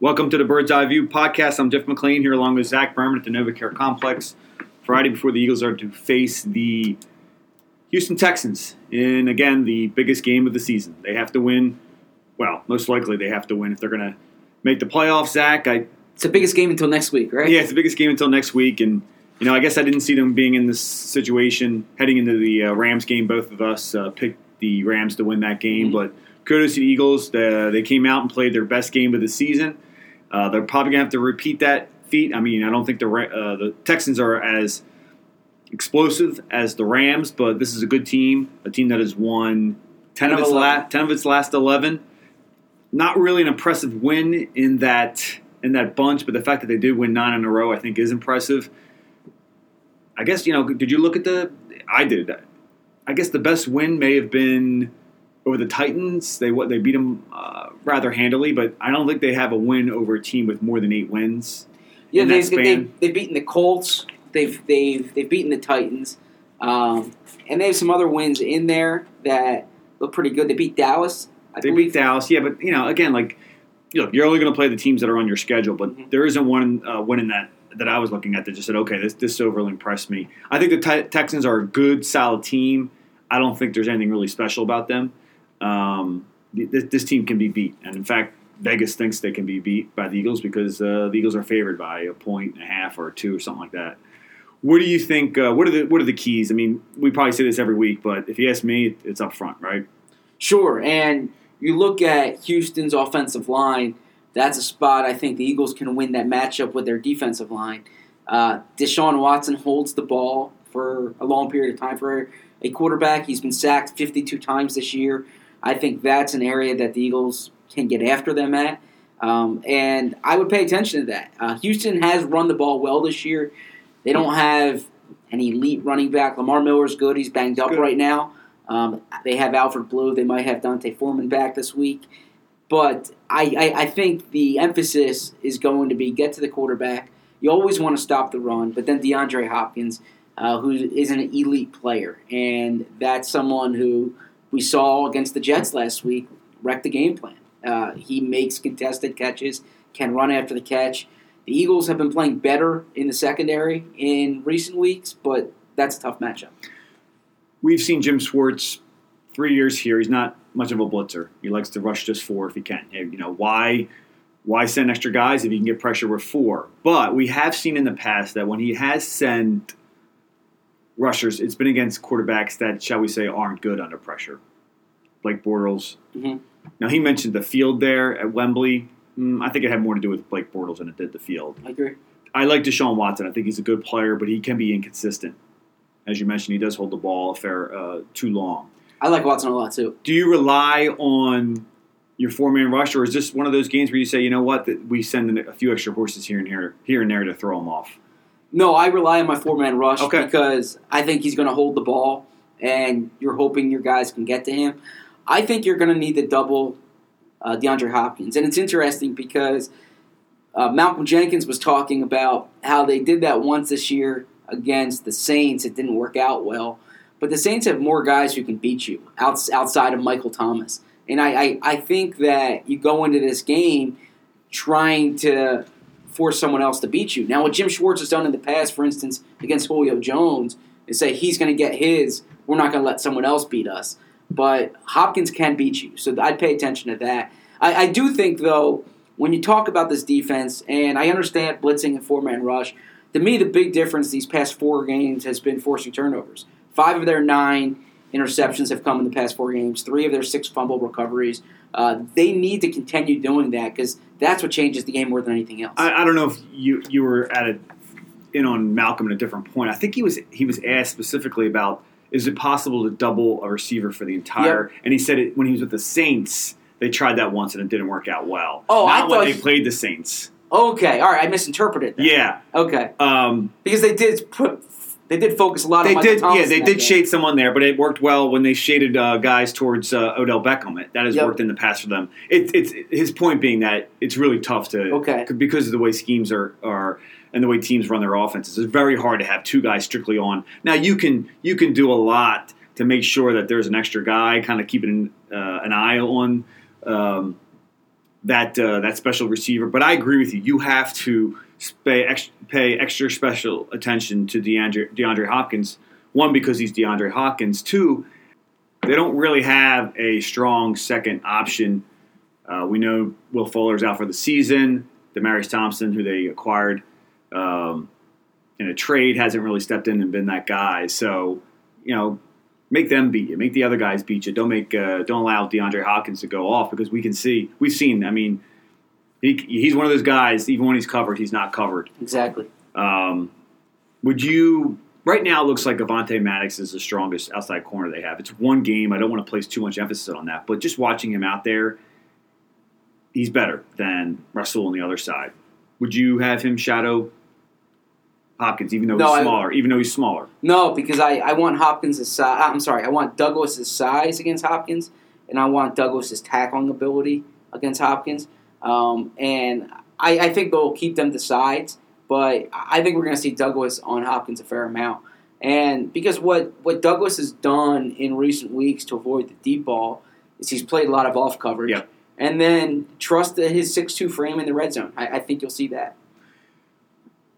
Welcome to the Bird's Eye View podcast. I'm Jeff McLane here along with Zach Berman at the NovaCare Complex. Friday before the Eagles are to face the Houston Texans in, again, the biggest game of the season. They have to win. Well, most likely they have to win if they're going to make the playoffs, Zach. I, It's the biggest game until next week, right? yeah, it's the biggest game until next week. And, you know, I guess I didn't see them being in this situation heading into the uh, Rams game. Both of us uh, picked the Rams to win that game. Mhm. But kudos to the Eagles. The, they came out and played their best game of the season. Uh, they're probably going to have to repeat that feat. I mean, I don't think the uh, the Texans are as explosive as the Rams, but this is a good team, a team that has won ten of its last ten of its last eleven. Not really an impressive win in that in that bunch, but the fact that they did win nine in a row, I think, is impressive. I guess you know. Did you look at the? I did. I guess the best win may have been over the Titans. They what they beat them uh, rather handily, but I don't think they have a win over a team with more than eight wins. yeah. They, that they, they've beaten the Colts. They've they've they've beaten the Titans, um, and they have some other wins in there that look pretty good. They beat Dallas. I They believe. beat Dallas, yeah, but you know, again, like, look, you're only going to play the teams that are on your schedule, but Mhm. there isn't one uh, win in that that I was looking at that just said, okay, this this overly impressed me. I think the Te- Texans are a good, solid team. I don't think there's anything really special about them. Um, th- this, this team can be beat, and in fact, Vegas thinks they can be beat by the Eagles because uh, the Eagles are favored by a point and a half or two or something like that. What do you think? Uh, what are the what are the keys? I mean, we probably say this every week, but if you ask me, it's up front, right? Sure, and you look at Houston's offensive line. That's a spot I think the Eagles can win that matchup with their defensive line. Uh, Deshaun Watson holds the ball for a long period of time for a quarterback. He's been sacked 52 times this year. I think that's an area that the Eagles can get after them at. Um, and I would pay attention to that. Uh, Houston has run the ball well this year. They don't have an elite running back. Lamar Miller's good. He's banged up Good. right now. Um, they have Alfred Blue. They might have D'Onta Foreman back this week. But I, I, I think the emphasis is going to be get to the quarterback. You always want to stop the run, but then DeAndre Hopkins, uh, who is an elite player, and that's someone who we saw against the Jets last week wreck the game plan. Uh, he makes contested catches, can run after the catch. The Eagles have been playing better in the secondary in recent weeks, but that's a tough matchup. We've seen Jim Schwartz three years here. He's not much of a blitzer. He likes to rush just four if he can. You know why? Why send extra guys if you can get pressure with four? But we have seen in the past that when he has sent rushers, it's been against quarterbacks that, shall we say, aren't good under pressure. Blake Bortles. Mhm. Now he mentioned the field there at Wembley. Mm, I think it had more to do with Blake Bortles than it did the field. I agree. I like Deshaun Watson. I think he's a good player, but he can be inconsistent. As you mentioned, he does hold the ball a fair uh, too long. I like Watson a lot too. Do you rely on your four man rush, or is this one of those games where you say, you know what, that we send in a few extra horses here and here, here and there to throw them off? No, I rely on my four man rush Okay. because I think he's going to hold the ball, and you're hoping your guys can get to him. I think you're going to need to double uh, DeAndre Hopkins, and it's interesting because uh, Malcolm Jenkins was talking about how they did that once this year against the Saints. It didn't work out well, but the Saints have more guys who can beat you outs- outside of Michael Thomas, and I, I, I think that you go into this game trying to force someone else to beat you. Now, what Jim Schwartz has done in the past, for instance, against Julio Jones, is say he's going to get his. We're not going to let someone else beat us. But Hopkins can beat you, so I'd pay attention to that. I, I do think, though, when you talk about this defense, and I understand blitzing and four man rush, to me, the big difference these past four games has been forcing turnovers. Five of their nine interceptions have come in the past four games. Three of their six fumble recoveries. Uh, they need to continue doing that because that's what changes the game more than anything else. I, I don't know if you you were at a, in on Malcolm at a different point. I think he was he was asked specifically about is it possible to double a receiver for the entire? And he said it when he was with the Saints. They tried that once and it didn't work out well. Oh, I Not when thought they he- played the Saints. okay, all right, I misinterpreted that. Yeah, Okay, um, because they did put they did focus a lot they on Michael did. Thomas Yeah, they did game. shade someone there, but it worked well when they shaded uh, guys towards uh, Odell Beckham. It, that has Yep. worked in the past for them. It, it's his point being that it's really tough to Okay. because of the way schemes are are and the way teams run their offenses. It's very hard to have two guys strictly on. Now you can you can do a lot to make sure that there's an extra guy, kind of keeping uh, an eye on um, that uh, that special receiver. But I agree with you. You have to pay extra, pay extra special attention to DeAndre, DeAndre Hopkins. One because he's DeAndre Hopkins. Two, they don't really have a strong second option. Uh, we know Will Fuller's out for the season. Demaryius Thompson, who they acquired um, in a trade, hasn't really stepped in and been that guy. So, you know, make them beat you, make the other guys beat you. Don't make, uh, don't allow DeAndre Hopkins to go off because we can see, we've seen. I mean, he, he's one of those guys. Even when he's covered, he's not covered. Exactly. Um, would you? Right now, it looks like Avonte Maddox is the strongest outside corner they have. It's one game. I don't want to place too much emphasis on that, but just watching him out there, he's better than Rasul on the other side. Would you have him shadow Hopkins, even though No, he's I- smaller? Even though he's smaller, No, because I, I want Hopkins' size. I'm sorry, I want Douglas's size against Hopkins, and I want Douglas's tackling ability against Hopkins. Um, and I, I think they'll keep them to sides, but I think we're going to see Douglas on Hopkins a fair amount. And because what, what Douglas has done in recent weeks to avoid the deep ball is he's played a lot of off coverage. And then trust his 6'2 frame in the red zone. I, I think you'll see that.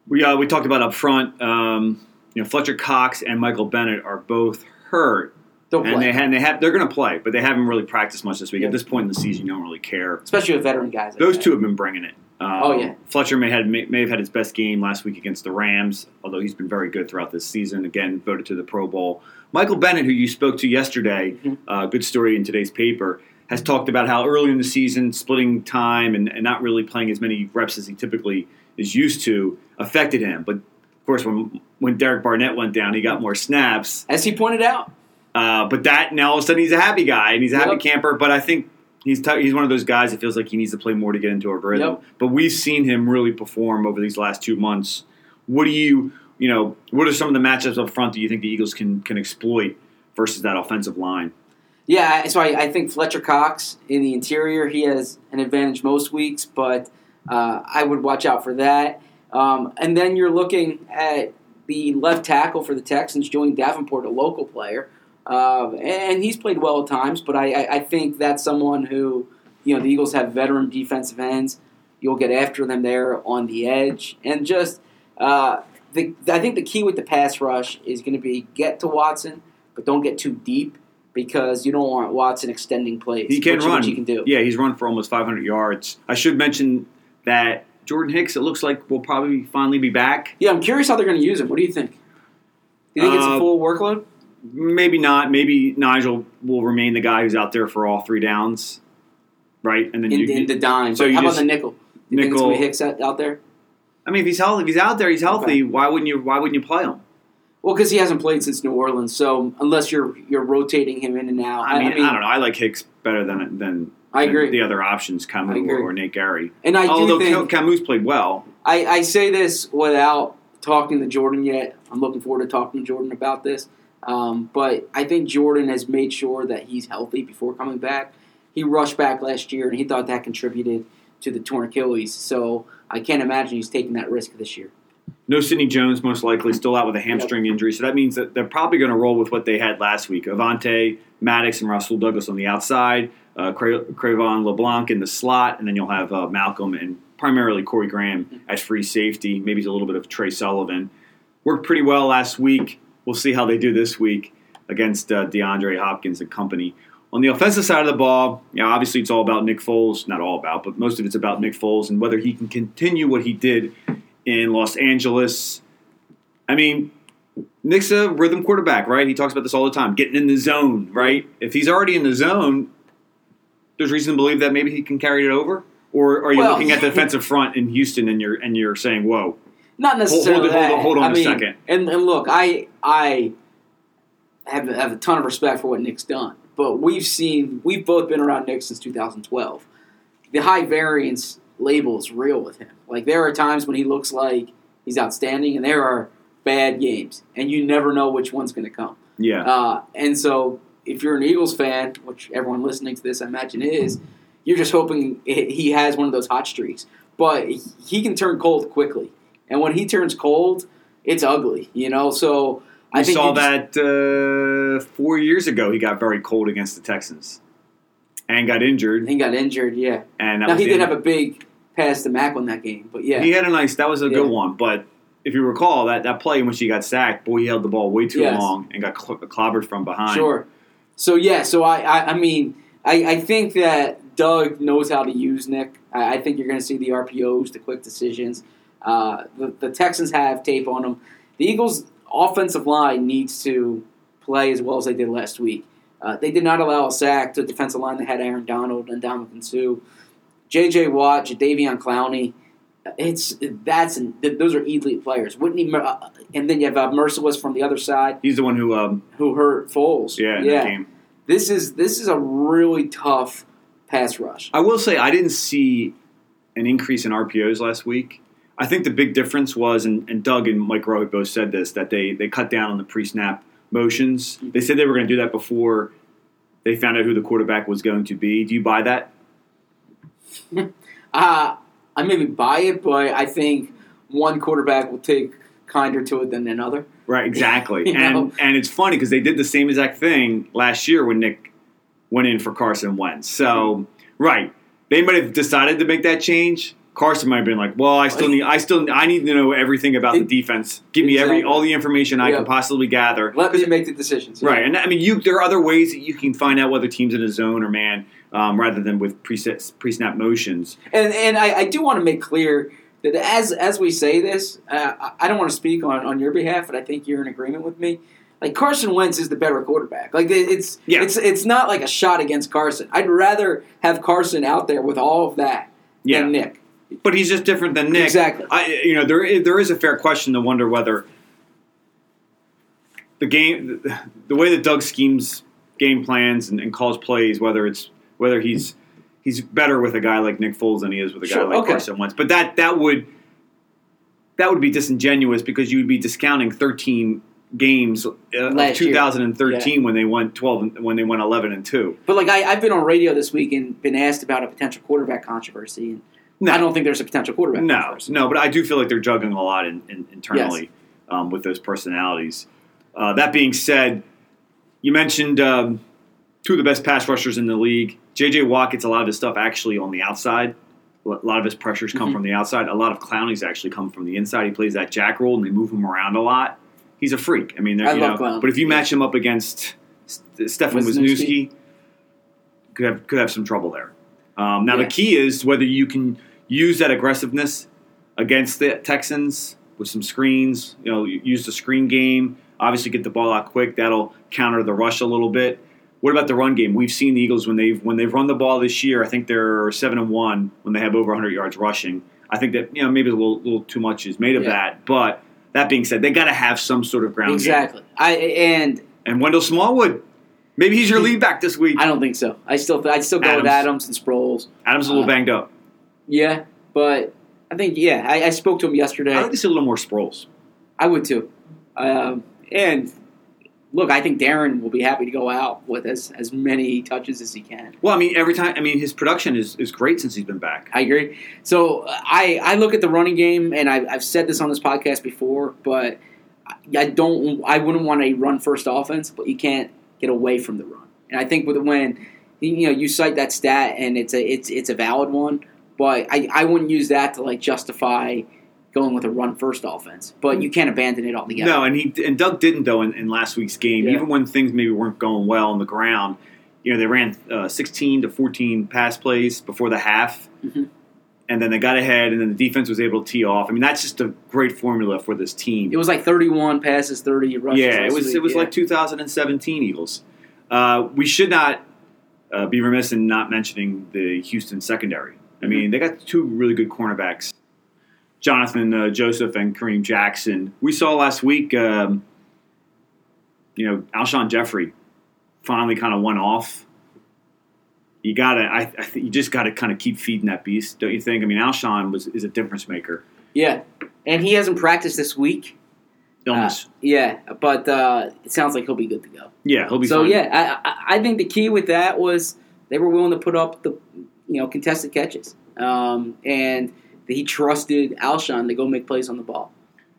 we uh, we talked about up front. Um, you know, Fletcher Cox and Michael Bennett are both hurt, They'll and play, they and they have they're going to play, but they haven't really practiced much this week. Yeah. At this point in the season, you don't really care. especially with veteran guys. Like Those that. two have been bringing it. Um, Oh, yeah. Fletcher may had may, may have had his best game last week against the Rams, although he's been very good throughout this season. Again, voted to the Pro Bowl. Michael Bennett, who you spoke to yesterday, Mhm. uh, good story in today's paper, has talked about how early in the season, splitting time and, and not really playing as many reps as he typically is used to affected him. But of course, when when Derek Barnett went down, he got more snaps. As he pointed out, Uh, but that now all of a sudden he's a happy guy and he's a happy Yep. camper. But I think he's t- he's one of those guys that feels like he needs to play more to get into a rhythm. Yep. But we've seen him really perform over these last two months. What do you you know? What are some of the matchups up front that you think the Eagles can can exploit versus that offensive line? Yeah, so I, I think Fletcher Cox in the interior, he has an advantage most weeks, but uh, I would watch out for that. Um, and then you're looking at the left tackle for the Texans, Julian Davenport, a local player. Uh, and he's played well at times, but I, I, I think that's someone who, you know, the Eagles have veteran defensive ends. You'll get after them there on the edge. And just, uh, the, I think the key with the pass rush is going to be get to Watson, but don't get too deep because you don't want Watson extending plays. He can run. He can do. Yeah, he's run for almost 500 yards. I should mention that Jordan Hicks. It looks like will probably finally be back. Yeah, I'm curious how they're going to use him. What do you think? Do you think it's a Uh, full workload? Maybe not. Maybe Nigel will remain the guy who's out there for all three downs, right? And then In, you, in the dime. so how about the nickel? You nickel- Hicks out, there? I mean, if he's healthy, if he's out there, he's healthy. Why wouldn't you? Why wouldn't you play him? Well, because he hasn't played since New Orleans, so unless you're you're rotating him in and out, I mean, I, don't know. I like Hicks better than than I agree. the other options, I Kamu or, or Nate Gerry. And I do Although think Kamu played well. I, I say this without talking to Jordan yet. I'm looking forward to talking to Jordan about this. Um, but I think Jordan has made sure that he's healthy before coming back. He rushed back last year, and he thought that contributed to the torn Achilles. So I can't imagine he's taking that risk this year. No Sidney Jones, most likely still out with a hamstring injury. So that means that they're probably going to roll with what they had last week: Avonte, Maddox, and Rasul Douglas on the outside, uh, Cra- Cre'Von LeBlanc in the slot, and then you'll have uh, Malcolm and primarily Corey Graham as free safety. Maybe a little bit of Tre Sullivan. Worked pretty well last week. We'll see how they do this week against uh, DeAndre Hopkins and company. On the offensive side of the ball, you know, obviously it's all about Nick Foles. Not all about, but most of it's about Nick Foles and whether he can continue what he did in Los Angeles. I mean, Nick's a rhythm quarterback, right? He talks about this all the time, getting in the zone, right? If he's already in the zone, there's reason to believe that maybe he can carry it over. Or are you Well, looking at the defensive front in Houston and you're and you're saying, "Whoa, Not necessarily. hold on- that. hold on I a mean, second. And, and look, I I have have a ton of respect for what Nick's done, but we've seen we've both been around Nick since 2012. The high variance label is real with him. Like there are times when he looks like he's outstanding, and there are bad games, and you never know which one's going to come. yeah, Uh, and so, if you're an Eagles fan, which everyone listening to this I imagine is, you're just hoping he has one of those hot streaks. But he can turn cold quickly, and when he turns cold, it's ugly. You know, so I we think saw just- that uh, four years ago. He got very cold against the Texans, and got injured. He got injured. Yeah. And Now he did have a big pass to Mac on that game, but yeah. He had a nice. That was a Yeah. good one. But if you recall that that play in which he got sacked, boy, he held the ball way too Yes. long and got cl- clobbered from behind. Sure. So yeah, so I, I, I mean, I, I think that Doug knows how to use Nick. I, I think you're going to see the RPOs, the quick decisions. Uh, the, the Texans have tape on them. The Eagles' offensive line needs to play as well as they did last week. Uh, they did not allow a sack to a defensive line that had Aaron Donald and Ndamukong Suh. J.J. Watt, Jadeveon Clowney. It's that's those are elite players. Whitney, uh, and then you have uh, Mercilus from the other side He's the one who, um, who hurt Foles. yeah, in yeah. that game. This is this is a really tough pass rush. I will say I didn't see an increase in RPOs last week. I think the big difference was, and, and Doug and Mike Groh both said this, that they, they cut down on the pre-snap motions. They said they were going to do that before they found out who the quarterback was going to be. Do you buy that? Uh, I maybe buy it, but I think one quarterback will take kinder to it than another. Right, exactly. You and know? and it's funny because they did the same exact thing last year when Nick went in for Carson Wentz. So right, they might have decided to make that change. Carson might have been like, "Well, I still need, I still, I need to know everything about the defense. Give me every all the information I Yeah. can possibly gather." Let me make the decisions. Right, and I mean, you there are other ways that you can find out whether teams in a zone or man, um, rather than with preset pre-snap motions. And and I, I do want to make clear that as as we say this, uh, I- I don't want to speak on, on your behalf, but I think you're in agreement with me. Like Carson Wentz is the better quarterback. Like it's Yeah. it's it's not like a shot against Carson. I'd rather have Carson out there with all of that Yeah, than Nick. But he's just different than Nick. Exactly. I, you know, there is, there is a fair question to wonder whether the game, the way that Doug schemes game plans and, and calls plays, whether it's whether he's he's better with a guy like Nick Foles than he is with a guy Sure, like okay. Carson Wentz. But that that would that would be disingenuous because you would be discounting 13 games uh, of Last year. 2013 when they went 12 when they went 11 and 2. But like I, I've been on radio this week and been asked about a potential quarterback controversy, and No. I don't think there's a potential quarterback. No, no, but I do feel like they're juggling a lot in, in, internally um, with those personalities. Uh, that being said, you mentioned um, two of the best pass rushers in the league. J.J. Watt gets a lot of his stuff actually on the outside. A lot of his pressures come Mhm. from the outside. A lot of Clowney's actually come from the inside. He plays that jack role and they move him around a lot. He's a freak. I mean, they're- I you love know, Clowney. but if you match him up against St- Stefan Wisniewski. Wisniewski, could have could have some trouble there. Um, now Yeah. the key is whether you can use that aggressiveness against the Texans with some screens. You know, use the screen game. Obviously, get the ball out quick. That'll counter the rush a little bit. What about the run game? We've seen the Eagles when they've when they've run the ball this year. I think they're seven and one when they have over 100 yards rushing. I think that you know maybe a little, little too much is made of Yeah. that. But that being said, they got to have some sort of ground game. exactly. I and And Wendell Smallwood, maybe he's your lead back this week. I don't think so. I still I still go with Adams. Adams and Sproles. Adam's is a little Uh, banged up. Yeah, but I think yeah. I, I spoke to him yesterday. I like to see a little more Sproles. I would too. Um, and look, I think Darren will be happy to go out with as, as many touches as he can. Well, I mean, every time. I mean, his production is, is great since he's been back. I agree. So I, I look at the running game, and I, I've said this on this podcast before, but I don't. I wouldn't want a run first offense, but you can't get away from the run. And I think with when you know you cite that stat, and it's a it's it's a valid one, but I, I wouldn't use that to like justify going with a run first offense. But you can't abandon it altogether. No, and he and Doug didn't though in, in last week's game. Yeah. Even when things maybe weren't going well on the ground, you know, they ran uh, 16 to 14 pass plays before the half, Mhm. and then they got ahead, and then the defense was able to tee off. I mean, that's just a great formula for this team. It was like 31 passes, 30 rushes. yeah, it was week, it was yeah. like 2017 Eagles. Uh, we should not uh, be remiss in not mentioning the Houston secondary. I mean, they got two really good cornerbacks, Jonathan uh, Joseph and Kareem Jackson. We saw last week, um, you know, Alshon Jeffery finally kind of went off. You gotta, I, I think you just gotta kind of keep feeding that beast, don't you think? I mean, Alshon was is a difference maker. Yeah, and he hasn't practiced this week. Illness, Uh, yeah, but uh, it sounds like he'll be good to go. yeah, he'll be So fine. yeah, I, I, I think the key with that was they were willing to put up the you know contested catches, um, and he trusted Alshon to go make plays on the ball.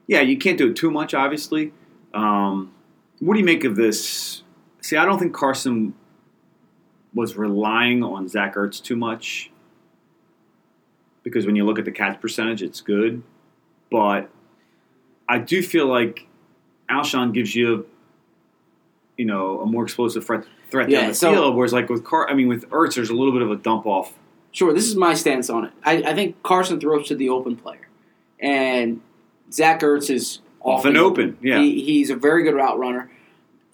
Yeah, you can't do it too much, obviously. Um, what do you make of this? See, I don't think Carson was relying on Zach Ertz too much because when you look at the catch percentage, it's good, but I do feel like Alshon gives you, you know, a more explosive threat, threat Yeah, down the so- field. Whereas like with Car, I mean with Ertz, there's a little bit of a dump off. Sure, this is my stance on it. I, I think Carson throws to the open player, and Zach Ertz is Often open, yeah. He, he's a very good route runner.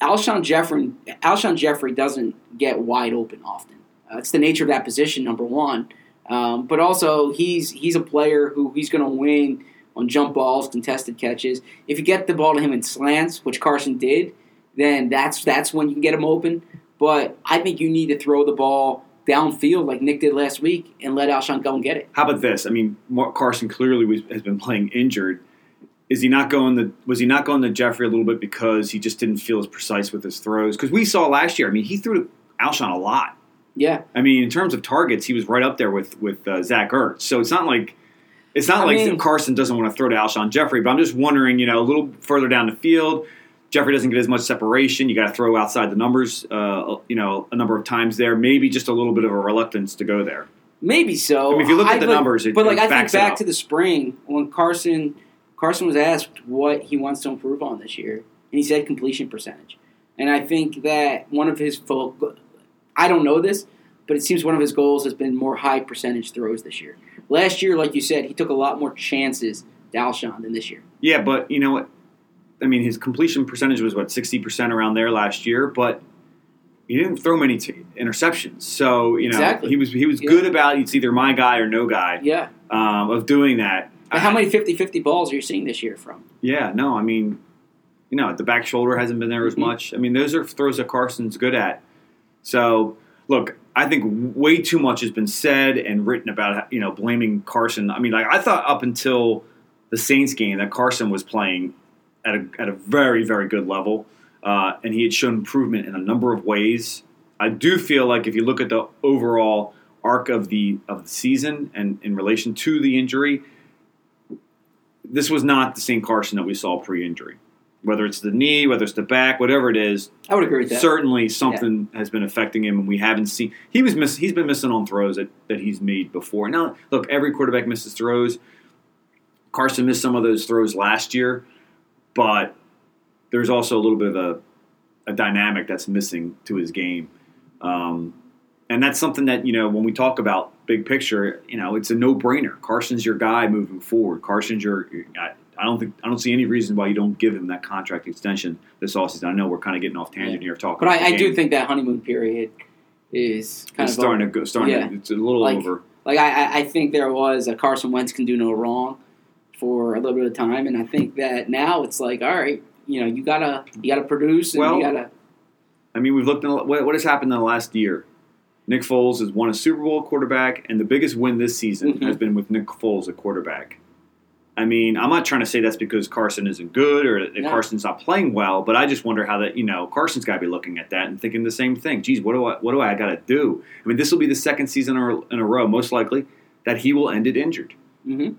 Alshon Jeffery, Alshon Jeffery doesn't get wide open often. Uh, it's the nature of that position, number one. Um, but also, he's he's a player who he's going to win on jump balls, contested catches. If you get the ball to him in slants, which Carson did, then that's that's when you can get him open. But I think you need to throw the ball downfield like Nick did last week and let Alshon go and get it. How about this? I mean, Mark Carson clearly was, has been playing injured. Is he not going the? Was he not going to Jeffery a little bit because he just didn't feel as precise with his throws? Because we saw last year. I mean, he threw to Alshon a lot. Yeah, I mean, in terms of targets, he was right up there with with uh, Zach Ertz. So it's not like it's not I like mean- Carson doesn't want to throw to Alshon Jeffery. But I'm just wondering, you know, a little further down the field, Jeffery doesn't get as much separation. You got to throw outside the numbers, uh, you know, a number of times there. Maybe just a little bit of a reluctance to go there. maybe so. I mean, if you look at the numbers, it- but like I think back to the spring when Carson Carson was asked what he wants to improve on this year, and he said completion percentage. And I think that one of his fo- I don't know this, but it seems one of his goals has been more high percentage throws this year. Last year, like you said, he took a lot more chances to Alshon than this year. Yeah, but you know what? I mean, his completion percentage was what sixty percent around there last year, but he didn't throw many t- interceptions. So you know, Exactly. he was he was Yeah. good about it's either my guy or no guy Yeah. um, of doing that. But how many 50-50 balls are you seeing this year from? Yeah, no, I mean, you know, the back shoulder hasn't been there as Mhm. much. I mean, those are throws that Carson's good at. So, look, I think way too much has been said and written about, you know, blaming Carson. I mean, like I thought up until the Saints game that Carson was playing at a at a very very good level, uh, and he had shown improvement in a number of ways. I do feel like if you look at the overall arc of the of the season and in relation to the injury, this was not the same Carson that we saw pre-injury. Whether it's the knee, whether it's the back, whatever it is, I would agree with that. certainly something has been affecting him, and we haven't seen. He was miss, he's been missing on throws that, that he's made before. Now, look, every quarterback misses throws. Carson missed some of those throws last year, but there's also a little bit of a, a dynamic that's missing to his game. Um, and that's something that, you know, when we talk about big picture, you know, it's a no brainer. Carson's your guy moving forward. Carson's your, I, I don't think, I don't see any reason why you don't give him that contract extension this offseason. I know we're kind of getting off tangent here talking But about I, I do think that honeymoon period is kind it's of starting over. to go, starting Yeah. to, it's a little Like- over. Like I, I- I think there was a Carson Wentz can do no wrong for a little bit of time, and I think that now it's like, all right, you know, you gotta you gotta produce and Well, you gotta I mean, we've looked at what, what has happened in the last year. Nick Foles has won a Super Bowl quarterback, and the biggest win this season Mhm. has been with Nick Foles at quarterback. I mean, I'm not trying to say that's because Carson isn't good or that No. Carson's not playing well, but I just wonder how that you know Carson's got to be looking at that and thinking the same thing. Geez, what do I what do I got to do? I mean, this will be the second season in a- in a row, most likely, that he will end it injured. mm-hmm.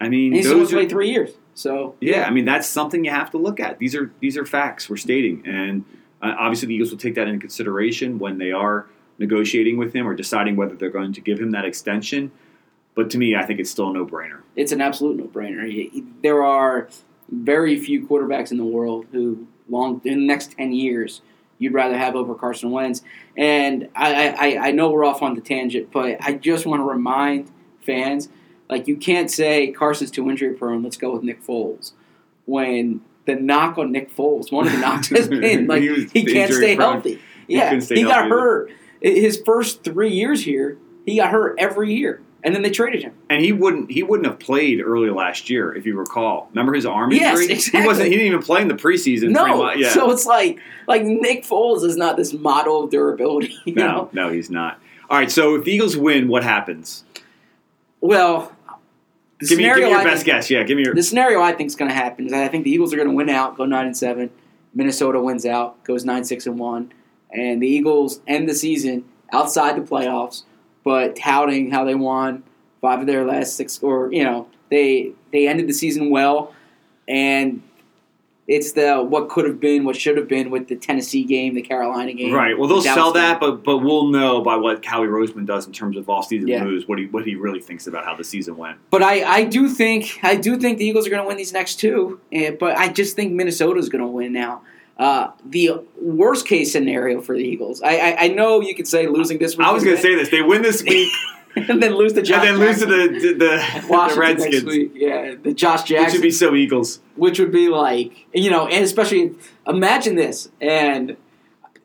I mean, and he's only those are, played three years. So yeah, I mean that's something you have to look at. These are these are facts we're stating, and uh, obviously the Eagles will take that into consideration when they are negotiating with him or deciding whether they're going to give him that extension. But to me, I think it's still a no brainer. it's an absolute no brainer. There are very few quarterbacks in the world who long in the next ten years you'd rather have over Carson Wentz. And I, I, I know we're off on the tangent, but I just want to remind fans like you can't say Carson's too injury prone. Let's go with Nick Foles when the knock on Nick Foles, one of the knocks has been like He he can't stay prone. healthy. Yeah, stay he got healthy. hurt. His first three years here, he got hurt every year, and then they traded him. And he wouldn't he wouldn't have played early last year if you recall. Remember his arm Yes, injury? exactly. He wasn't. He didn't even play in the preseason. No, yeah. so it's like like Nick Foles is not this model of durability. You no, know, no, he's not. All right. So if the Eagles win, what happens? well, the Give me, give scenario me your I best think, guess. Yeah, give me your. the scenario I think is going to happen is I think the Eagles are going to win out, go nine and seven. Minnesota wins out, goes nine six and one, and the Eagles end the season outside the playoffs, but touting how they won five of their last six, or you know they they ended the season well, and It's the what could have been, what should have been with the Tennessee game, the Carolina game. Right. Well, they'll the sell game. that, but but we'll know by what Howie Roseman does in terms of off-season Yeah. moves, what he what he really thinks about how the season went. But I, I do think I do think the Eagles are going to win these next two. eh, but I just think Minnesota's going to win now. Uh, the worst case scenario for the Eagles. I, I, I know you could say losing this week. I was going to say this: they win this week and then lose to and Josh then lose to Jackson. the the, the, the Redskins, next week. Yeah, the Josh Jackson, which Jackson, would be so Eagles. which would be like you know, and especially imagine this and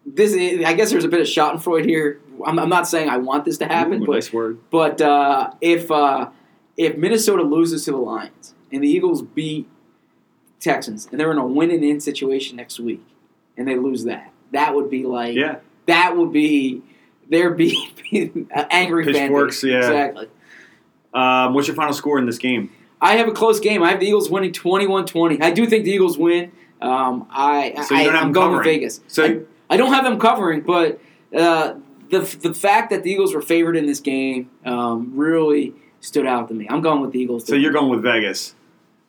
this. I guess there's a bit of Schadenfreude here. I'm, I'm not saying I want this to happen, Ooh, but nice word. But uh, if uh, if Minnesota loses to the Lions and the Eagles beat Texans and they're in a win and in situation next week and they lose that, that would be like Yeah. that would be there'd be, angry fan Pitchforks, base. yeah. Exactly. Um, what's your final score in this game? I have a close game. I have the Eagles winning 21-20. I do think the Eagles win. Um, I, So you I don't have I'm them going with covering. Vegas. So- I, I don't have them covering, but uh, the the fact that the Eagles were favored in this game um, really stood out to me. I'm going with the Eagles. So you're going with Vegas.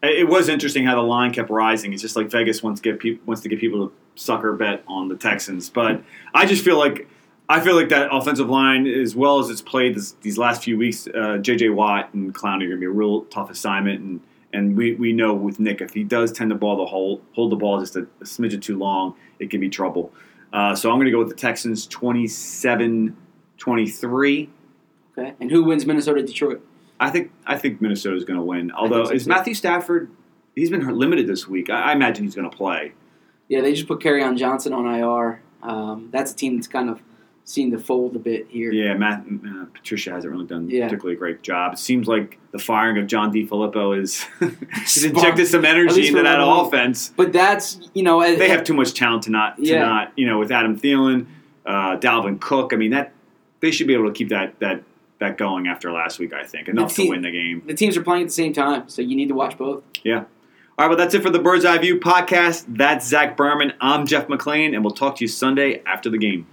It was interesting how the line kept rising. It's just like Vegas wants to get wants to get people to sucker bet on the Texans, but I just feel like I feel like that offensive line, as well as it's played this, these last few weeks, uh, J.J. Watt and Clowney are going to be a real tough assignment, and and we, we know with Nick if he does tend to ball the hold hold the ball just a, a smidge too long, it can be trouble. Uh, so I'm going to go with the Texans 27-23. okay. And who wins Minnesota Detroit? I think I think Minnesota is going to win. Although so is too. Matthew Stafford? He's been limited this week. I, I imagine he's going to play. Yeah, they just put on Johnson on IR. Um, that's a team that's kind of seen the fold a bit here. Yeah, Matt, uh, Patricia hasn't really done Yeah. particularly a great job. It seems like the firing of John DeFilippo is has injected some energy into that one offense. But that's you know They have too much talent to not to Yeah. not you know with Adam Thielen, uh, Dalvin Cook. I mean that they should be able to keep that that that going after last week. I think enough team- to win the game. the teams are playing at the same time, so you need to watch both. Yeah. All right, well, that's it for the Bird's Eye View podcast. That's Zach Berman. I'm Jeff McLane, and we'll talk to you Sunday after the game.